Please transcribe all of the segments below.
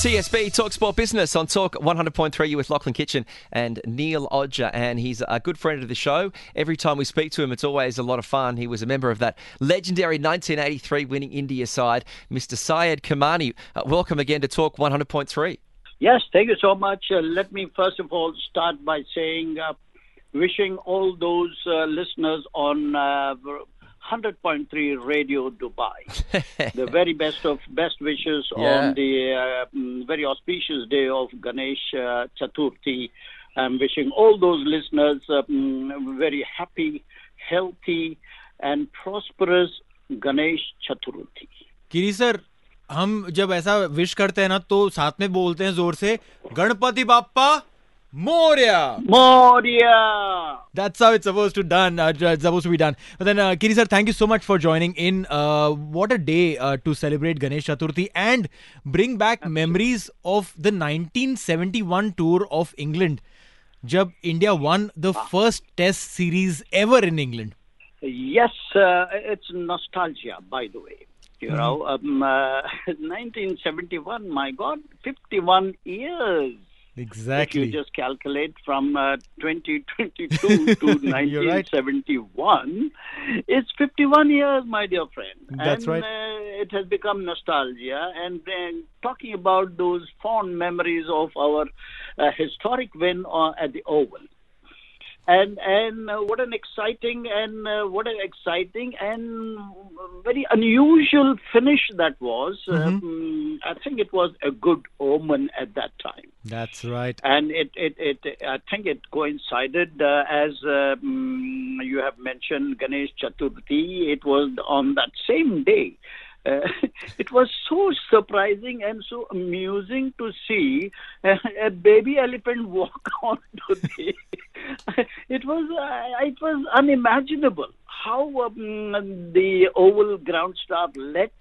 TSB Talk Sport Business on Talk 100.3 you with Lachlan Kitchen and Neil Odger, and he's a good friend of the show. Every time we speak to him, it's always a lot of fun. He was a member of that legendary 1983 winning India side, Mr. Syed Kirmani. Uh, welcome again to Talk 100.3. Yes, thank you so much. Uh, let me first of all start by saying, uh, wishing all those uh, listeners on uh, 100.3 Radio Dubai the very best of best wishes Yeah. on the uh, mm, very auspicious day of Ganesh uh, Chaturthi. I'm wishing all those listeners uh, mm, very happy, healthy, and prosperous Ganesh Chaturthi. Giri sir हम जब ऐसा wish करते हैं ना तो साथ में बोलते हैं ज़ोर से Ganpati Bappa Moria! Moria! That's how it's supposed to done. Uh, it's supposed to be done. But then, uh, Kiri sir, thank you so much for joining in. Uh, what a day uh, to celebrate Ganesh Chaturthi and bring back Absolutely. memories of the 1971 tour of England, jab India won the ah. first Test series ever in England. Yes, uh, it's nostalgia, by the way. You mm-hmm. know, um, uh, 1971. My God, 51 years. If Exactly. you just calculate from uh, 2022 to You're right. 1971, it's 51 years, my dear friend. That's and, right. Uh, it has become nostalgia. And then talking about those fond memories of our uh, historic win uh, at the Oval. And and uh, what an exciting and uh, what an exciting and very unusual finish that was. Um, I think it was a good omen at that time That's right. and it, it, it I think it coincided uh, as um, you have mentioned Ganesh Chaturthi. It was on that same day. Uh, it was so surprising and so amusing to see a, a baby elephant walk onto the. it was uh, it was unimaginable how um, the oval ground staff let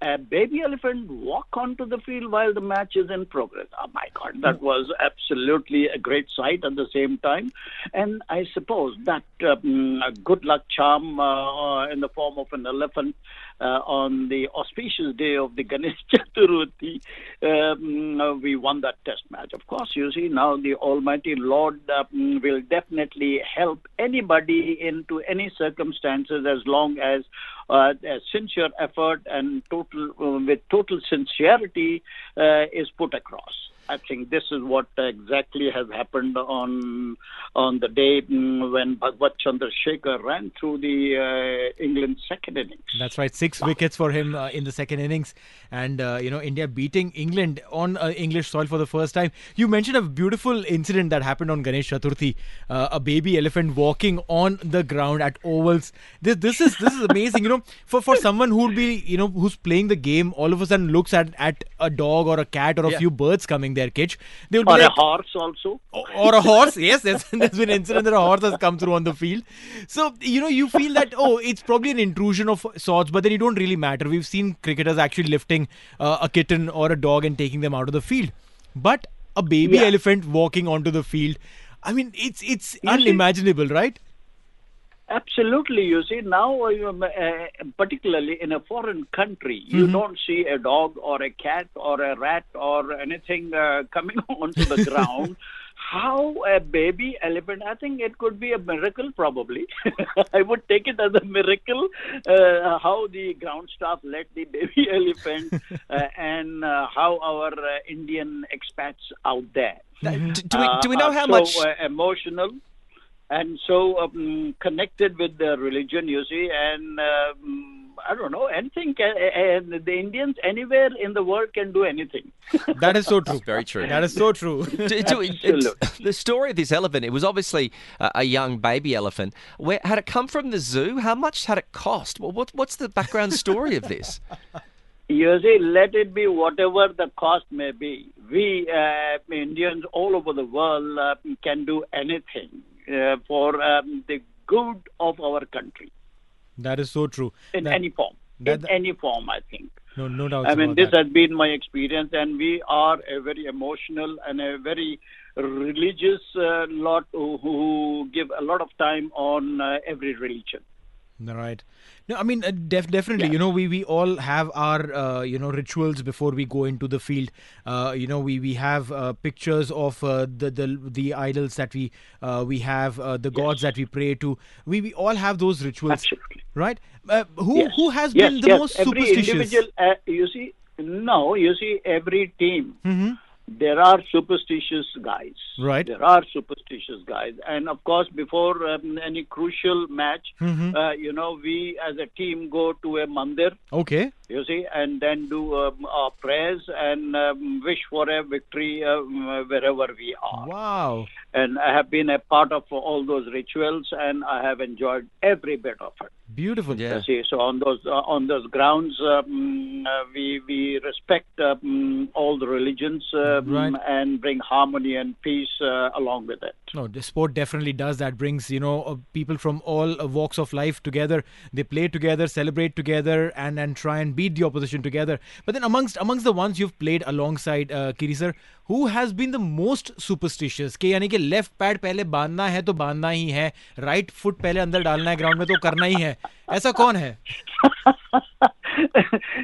a baby elephant walk onto the field while the match is in progress. Oh my God, that was absolutely a great sight at the same time. And I suppose that um, good luck charm uh, in the form of an elephant uh, on the auspicious day of the Ganesh Chaturthi, um, we won that test match. Of course, you see, now the Almighty Lord um, will definitely help anybody into any circumstances as long as uh, sincere effort and total uh, with total sincerity uh, is put across. I think this is what exactly has happened on on the day mm, when Bhagwat Chandrasekhar ran through the uh, England second innings. That's right. Six wickets for him uh, in the second innings, and uh, you know India beating England on uh, English soil for the first time. You mentioned a beautiful incident that happened on Ganesh Chaturthi, uh, a baby elephant walking on the ground at ovals. This this is this is amazing. You know, for for someone who'd be you know who's playing the game, all of a sudden looks at at a dog or a cat or a Yeah. few birds coming their kitch. They be Or a like, horse also. or a horse. Yes, there's, there's been incident that a horse has come through on the field. So you know you feel that oh it's probably an intrusion of sorts, but then it don't really matter. We've seen cricketers actually lifting uh, a kitten or a dog and taking them out of the field, but a baby Yeah. elephant walking onto the field. I mean it's it's see- unimaginable, right? Absolutely. You see, now, um, uh, particularly in a foreign country, you don't see a dog or a cat or a rat or anything uh, coming onto the ground. How a baby elephant, I think it could be a miracle, probably. I would take it as a miracle uh, how the ground staff let the baby elephant uh, and uh, how our uh, Indian expats out there. Do, do we do we Uh, know how so, much? uh, emotional and so um, connected with the religion, you see, and um, I don't know anything. Can, and the Indians anywhere in the world can do anything. That is so true. Very true. That is so true. Do- do- it's- the story of this elephant, it was obviously a, a young baby elephant. Where had it come from the zoo? How much had it cost? Well, what, what's the background story of this? You see, let it be whatever the cost may be. We uh, Indians all over the world uh, can do anything for um, the good of our country that is so true. in That- any form. that- in any form, I think. no, no doubt. I mean, this that. has been my experience, and we are a very emotional and a very religious uh, lot who, who give a lot of time on uh, every religion. Right. No, I mean, uh, def- definitely. Yeah. You know, we, we all have our uh, you know rituals before we go into the field. Uh, you know, we we have uh, pictures of uh, the the the idols that we uh, we have uh, the gods that we pray to. We we all have those rituals, Absolutely. right? Uh, who Yes. who has yes, been the yes. most every superstitious? individual, you see, no, you see, every team. hmm There are superstitious guys. Right. There are superstitious guys, and of course, before um, any crucial match, Mhm. uh, you know, we as a team go to a mandir. Okay. You see, and then do um, our prayers and um, wish for a victory um, wherever we are. Wow. And I have been a part of all those rituals, and I have enjoyed every bit of it. Beautiful. Yeah. You see, so on those uh, on those grounds, um, uh, we we respect um, all the religions um, Right. and bring harmony and peace uh, along with it. No, the sport definitely does that. Brings you know uh, people from all uh, walks of life together. They play together, celebrate together, and and try and beat the opposition together. But then amongst amongst the ones you've played alongside, uh, Kiri sir, who has been the most superstitious? के यानी कि left pad पहले बांधना है तो बांधना ही है, right foot पहले अंदर डालना है ग्राउंड में तो करना ही है. ऐसा कौन है?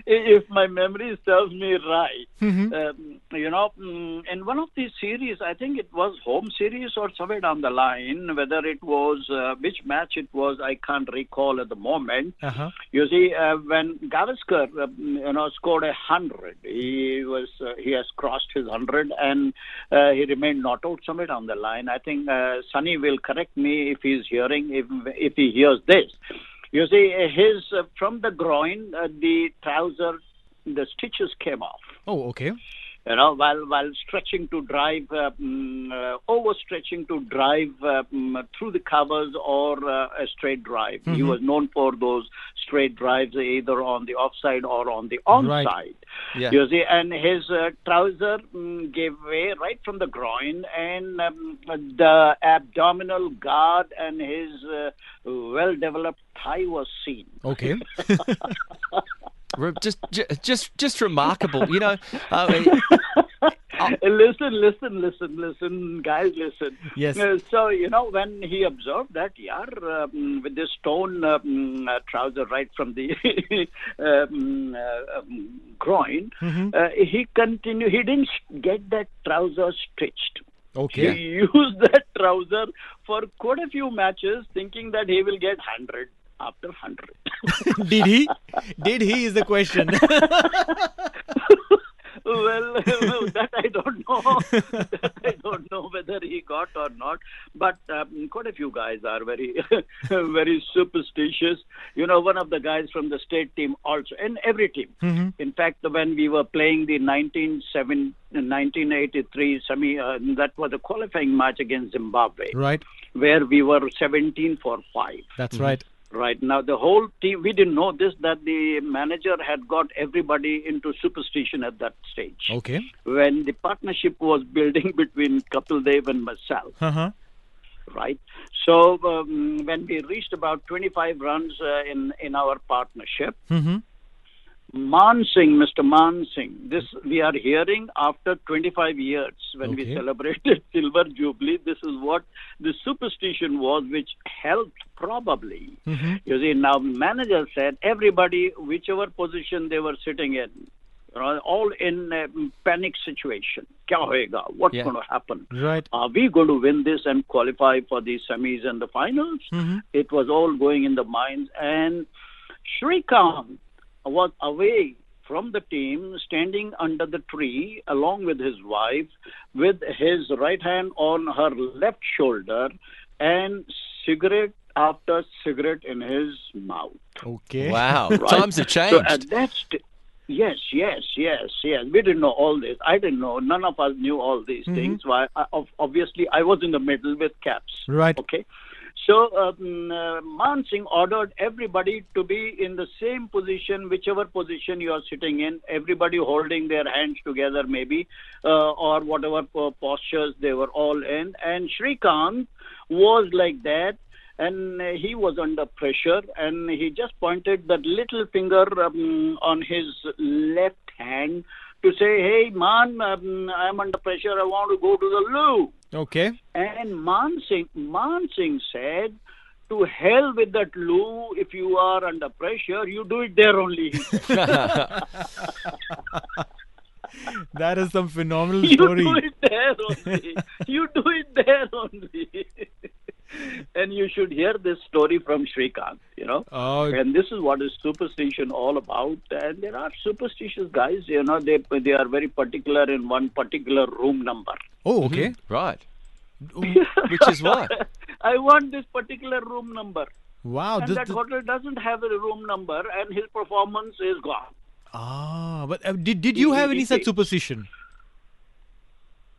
If my memory serves me right, Mhm. um, you know, mm, in one of these series, I think it was home series or somewhere down the line, whether it was uh, which match it was, I can't recall at the moment. Uh-huh. You see, uh, when Gavaskar, uh, you know, scored a hundred, he was uh, he has crossed his hundred, and uh, he remained not out somewhere down the line. I think uh, Sunny will correct me if he's hearing, if if he hears this. You see, his uh, from the groin, uh, the trouser, the stitches came off. Oh, okay. You know, while while stretching to drive, mm, uh, overstretching to drive mm, through the covers or uh, a straight drive. He was known for those straight drives, either on the offside or on the Right. onside. Yeah. You see, and his uh, trouser mm, gave way right from the groin, and um, the abdominal guard and his uh, well-developed thigh was seen. Okay. Just, just, just remarkable. You know, uh, listen, listen, listen, listen, guys, listen. Yes. Uh, so you know when he observed that, yeah, um, with this stone um, uh, trouser right from the um, uh, um, groin, Mhm. uh, he continued. He didn't get that trouser stitched. Okay. He used that trouser for quite a few matches, thinking that he will get hundred after hundred. Did he? Did he? Is the question. well, that I don't know. I don't know whether he got or not. But um, quite a few guys are very, very superstitious. You know, one of the guys from the state team also, and every team. Mhm. In fact, when we were playing the 1987 1983 semi, uh, that was a qualifying match against Zimbabwe, right. where we were 17 for five That's right. Right now, the whole team, we didn't know this, that the manager had got everybody into superstition at that stage. Okay. When the partnership was building between Kapil Dev and myself, Uh huh. right? So um, when we reached about 25 runs uh, in, in our partnership, Mm-hmm. Man Singh, Mr. Man Singh, this we are hearing after 25 years when we celebrated Silver Jubilee. This is what the superstition was, which helped probably. Mm-hmm. You see, now manager said everybody, whichever position they were sitting in, you know, all in a panic situation. Kya hoega? What's Yeah. going to happen? Right. Are we going to win this and qualify for the semis and the finals? Mhm. It was all going in the minds. And Shrikant was away from the team, standing under the tree along with his wife, with his right hand on her left shoulder, and cigarette after cigarette in his mouth. Okay. Wow. Right? Times have changed. So changed. at that st- yes, yes, yes, yes. We didn't know all this. I didn't know. None of us knew all these Mm-hmm. things. Why? I, obviously, I was in the middle with caps. Right. Okay. So um, uh, Man Singh ordered everybody to be in the same position, whichever position you are sitting in. Everybody holding their hands together, maybe, uh, or whatever po- postures they were all in. And Shrikant was like that and he was under pressure and he just pointed that little finger um, on his left hand to say hey man um, i'm under pressure i want to go to the loo Okay. and man singh said to hell with that loo if you are under pressure you do it there only. That is some phenomenal story. you do it there only you do it there only and you should hear this story from Shrikant, you know. Oh, and this is what is superstition all about. And there are superstitious guys, you know, they they are very particular in one particular room number. oh, okay. Right. Which is what? I want this particular room number. Wow. And This, that this- hotel doesn't have a room number, and his performance is gone. ah, but uh, did did you have any such superstition?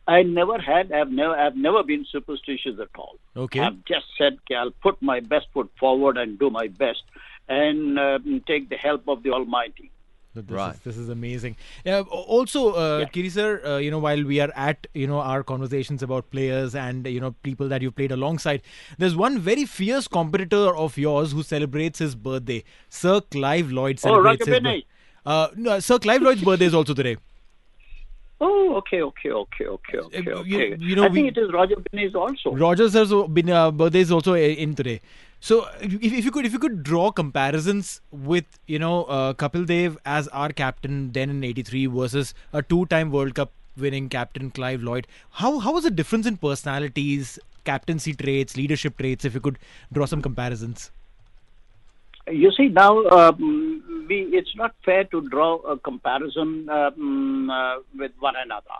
I never had. I've never. I've never been superstitious at all. Okay. I've just said, okay, I'll put my best foot forward and do my best, and um, take the help of the Almighty. This Right. Is, this is amazing. Yeah, also, uh, Yeah. Kiri sir, uh, you know, while we are at you know our conversations about players and you know people that you've played alongside, there's one very fierce competitor of yours who celebrates his birthday. Sir Clive Lloyd Oh, celebrates his Binny. birthday. Uh, no, Sir Clive Lloyd's birthday is also today. Oh, okay, okay, okay, okay, okay, Uh, okay. you- you know, I we- think it is Roger Binny's also. Roger's sir's o- been, uh, birthday is also in today. So if, if you could if you could draw comparisons with you know uh, Kapil Dev as our captain then in '83 versus a two-time World Cup winning captain Clive Lloyd, how how was the difference in personalities, captaincy traits, leadership traits? If you could draw some comparisons. You see, now um, we, it's not fair to draw a comparison um, uh, with one another.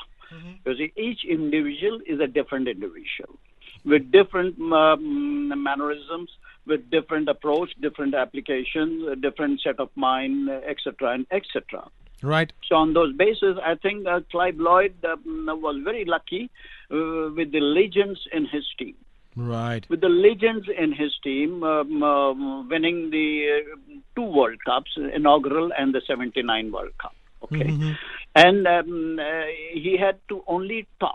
You see, each individual is a different individual with different um, mannerisms, with different approach, different applications, a different set of mind, etc., and etc. Right. So on those bases, I think uh, Clive Lloyd um, was very lucky uh, with the legends in his team Right. with the legends in his team, um, um, winning the uh, two World Cups, inaugural and the 79 World Cup. Okay. And um, uh, he had to only toss.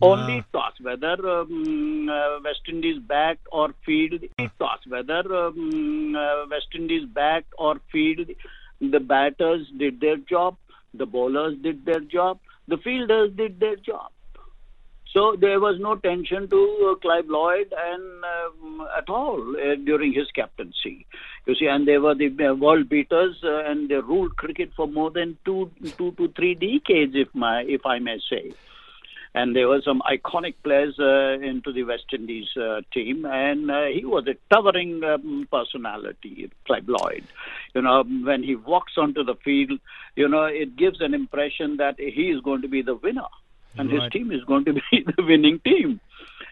Only toss whether um, uh, West Indies backed or field. He toss whether um, uh, West Indies backed or field. The batters did their job. The bowlers did their job. The fielders did their job. So there was no tension to uh, Clive Lloyd and um, at all uh, during his captaincy. You see, and they were the uh, world beaters, uh, and they ruled cricket for more than two, two to three decades, if my, if I may say. And there were some iconic players uh, into the West Indies team, and he was a towering um, personality, Clive Lloyd. You know, when he walks onto the field, you know, it gives an impression that he is going to be the winner and his team is going to be the winning team.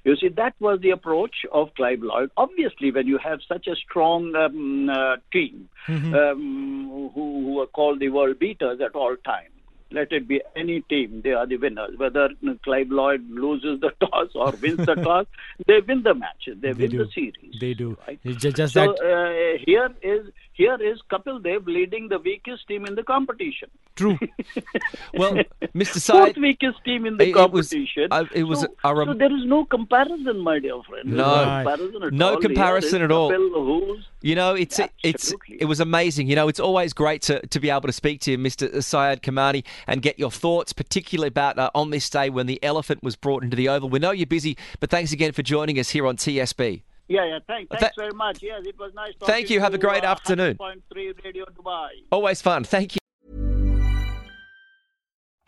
You see, that was the approach of Clive Lloyd. Obviously, when you have such a strong um, uh, team um, who, who are called the world beaters at all time, let it be any team, they are the winners. Whether Clive Lloyd loses the toss or wins the toss, they win the match. They, They win do. the series. They do. Right? It's just so that uh, here is here is Kapil Dev leading the weakest team in the competition. True. Well, Mr. Fourth Syed, weakest team in the It- it was- competition. uh, it was so, a rem- so there is no comparison, my dear friend. Is No. comparison at No all. Comparison at all. You know, it's it's it was amazing. You know, it's always great to, to be able to speak to you, Mr. Syed Kirmani, and get your thoughts, particularly about uh, on this day when the elephant was brought into the Oval. We know you're busy, but thanks again for joining us here on TSB. Yeah, yeah. Thanks, thanks Tha- very much. Yes, it was nice. Thank you. Have a great uh, afternoon. Radio Dubai. Always fun. Thank you.